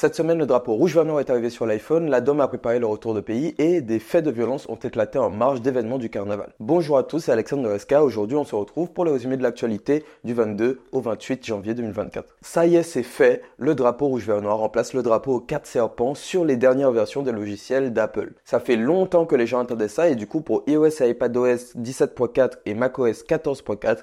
Cette semaine, le drapeau rouge vert est arrivé sur l'iPhone, la DOM a préparé le retour de pays et des faits de violence ont éclaté en marge d'événements du carnaval. Bonjour à tous, c'est Alexandre SK. Aujourd'hui, on se retrouve pour le résumé de l'actualité du 22 au 28 janvier 2024. Ça y est, c'est fait. Le drapeau rouge vert noir remplace le drapeau aux quatre serpents sur les dernières versions des logiciels d'Apple. Ça fait longtemps que les gens attendaient ça et du coup, pour iOS et iPadOS 17.4 et macOS 14.4,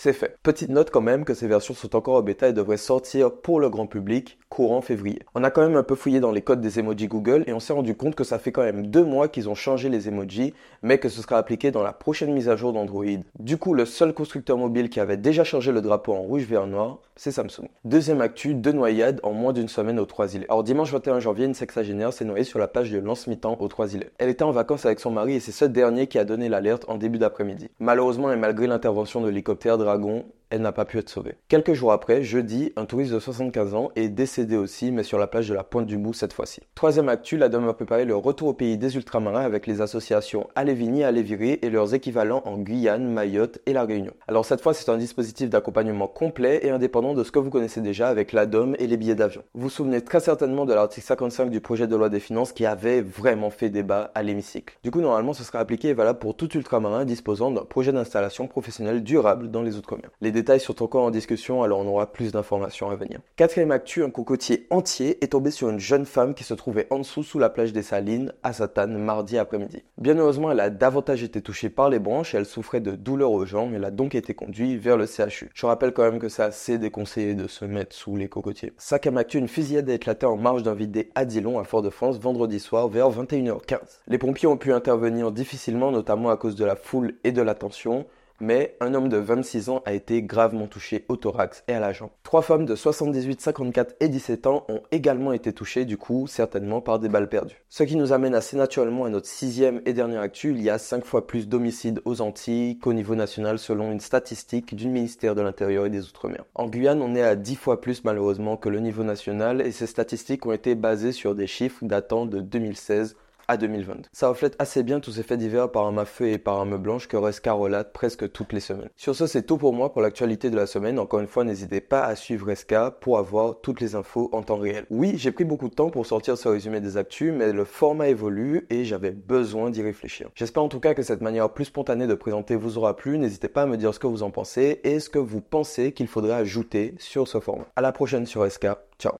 c'est fait. Petite note quand même que ces versions sont encore en bêta et devraient sortir pour le grand public courant février. On a quand même un peu fouillé dans les codes des emojis Google et on s'est rendu compte que ça fait quand même deux mois qu'ils ont changé les emojis, mais que ce sera appliqué dans la prochaine mise à jour d'Android. Du coup, le seul constructeur mobile qui avait déjà changé le drapeau en rouge, vert, noir, c'est Samsung. Deuxième actu, deux noyades en moins d'une semaine aux Trois-Îlets. Alors dimanche 21 janvier, une sexagénaire s'est noyée sur la plage de Lance Mitan aux Trois-Îlets. Elle était en vacances avec son mari et c'est ce dernier qui a donné l'alerte en début d'après-midi. Malheureusement et malgré l'intervention de l'hélicoptère Dragon, elle n'a pas pu être sauvée. Quelques jours après, jeudi, un touriste de 75 ans est décédé aussi, mais sur la plage de la Pointe du Mou cette fois-ci. Troisième actu, la Dame a préparé le retour au pays des ultramarins avec les associations Alévigny, Aléviré et leurs équivalents en Guyane, Mayotte et La Réunion. Alors cette fois, c'est un dispositif d'accompagnement complet et indépendant de ce que vous connaissez déjà avec la DOM et les billets d'avion. Vous vous souvenez très certainement de l'article 55 du projet de loi des finances qui avait vraiment fait débat à l'hémicycle. Du coup, normalement, ce sera appliqué et valable pour tout ultramarin disposant d'un projet d'installation professionnelle durable dans les Outre-mer détails sont encore en discussion, alors on aura plus d'informations à venir. Quatrième actu, un cocotier entier est tombé sur une jeune femme qui se trouvait en dessous sous la plage des Salines à Satane mardi après-midi. Bien heureusement, elle a davantage été touchée par les branches et elle souffrait de douleurs aux jambes. Elle a donc été conduite vers le CHU. Je rappelle quand même que c'est assez déconseillé de se mettre sous les cocotiers. Cinquième actu, une fusillade a éclaté en marge d'un vidé à Dillon à Fort-de-France vendredi soir vers 21h15. Les pompiers ont pu intervenir difficilement, notamment à cause de la foule et de la tension mais un homme de 26 ans a été gravement touché au thorax et à la jambe. Trois femmes de 78, 54 et 17 ans ont également été touchées, du coup, certainement par des balles perdues. Ce qui nous amène assez naturellement à notre sixième et dernière actu. Il y a cinq fois plus d'homicides aux Antilles qu'au niveau national selon une statistique du ministère de l'Intérieur et des Outre-mer. En Guyane, on est à 10 fois plus malheureusement que le niveau national et ces statistiques ont été basées sur des chiffres datant de 2016 à 2022. Ça reflète assez bien tous ces faits divers par un feu et par un blanche que Resca relate presque toutes les semaines. Sur ce, c'est tout pour moi pour l'actualité de la semaine. Encore une fois, n'hésitez pas à suivre Resca pour avoir toutes les infos en temps réel. Oui, j'ai pris beaucoup de temps pour sortir ce résumé des actus, mais le format évolue et j'avais besoin d'y réfléchir. J'espère en tout cas que cette manière plus spontanée de présenter vous aura plu. N'hésitez pas à me dire ce que vous en pensez et ce que vous pensez qu'il faudrait ajouter sur ce format. À la prochaine sur Resca. Ciao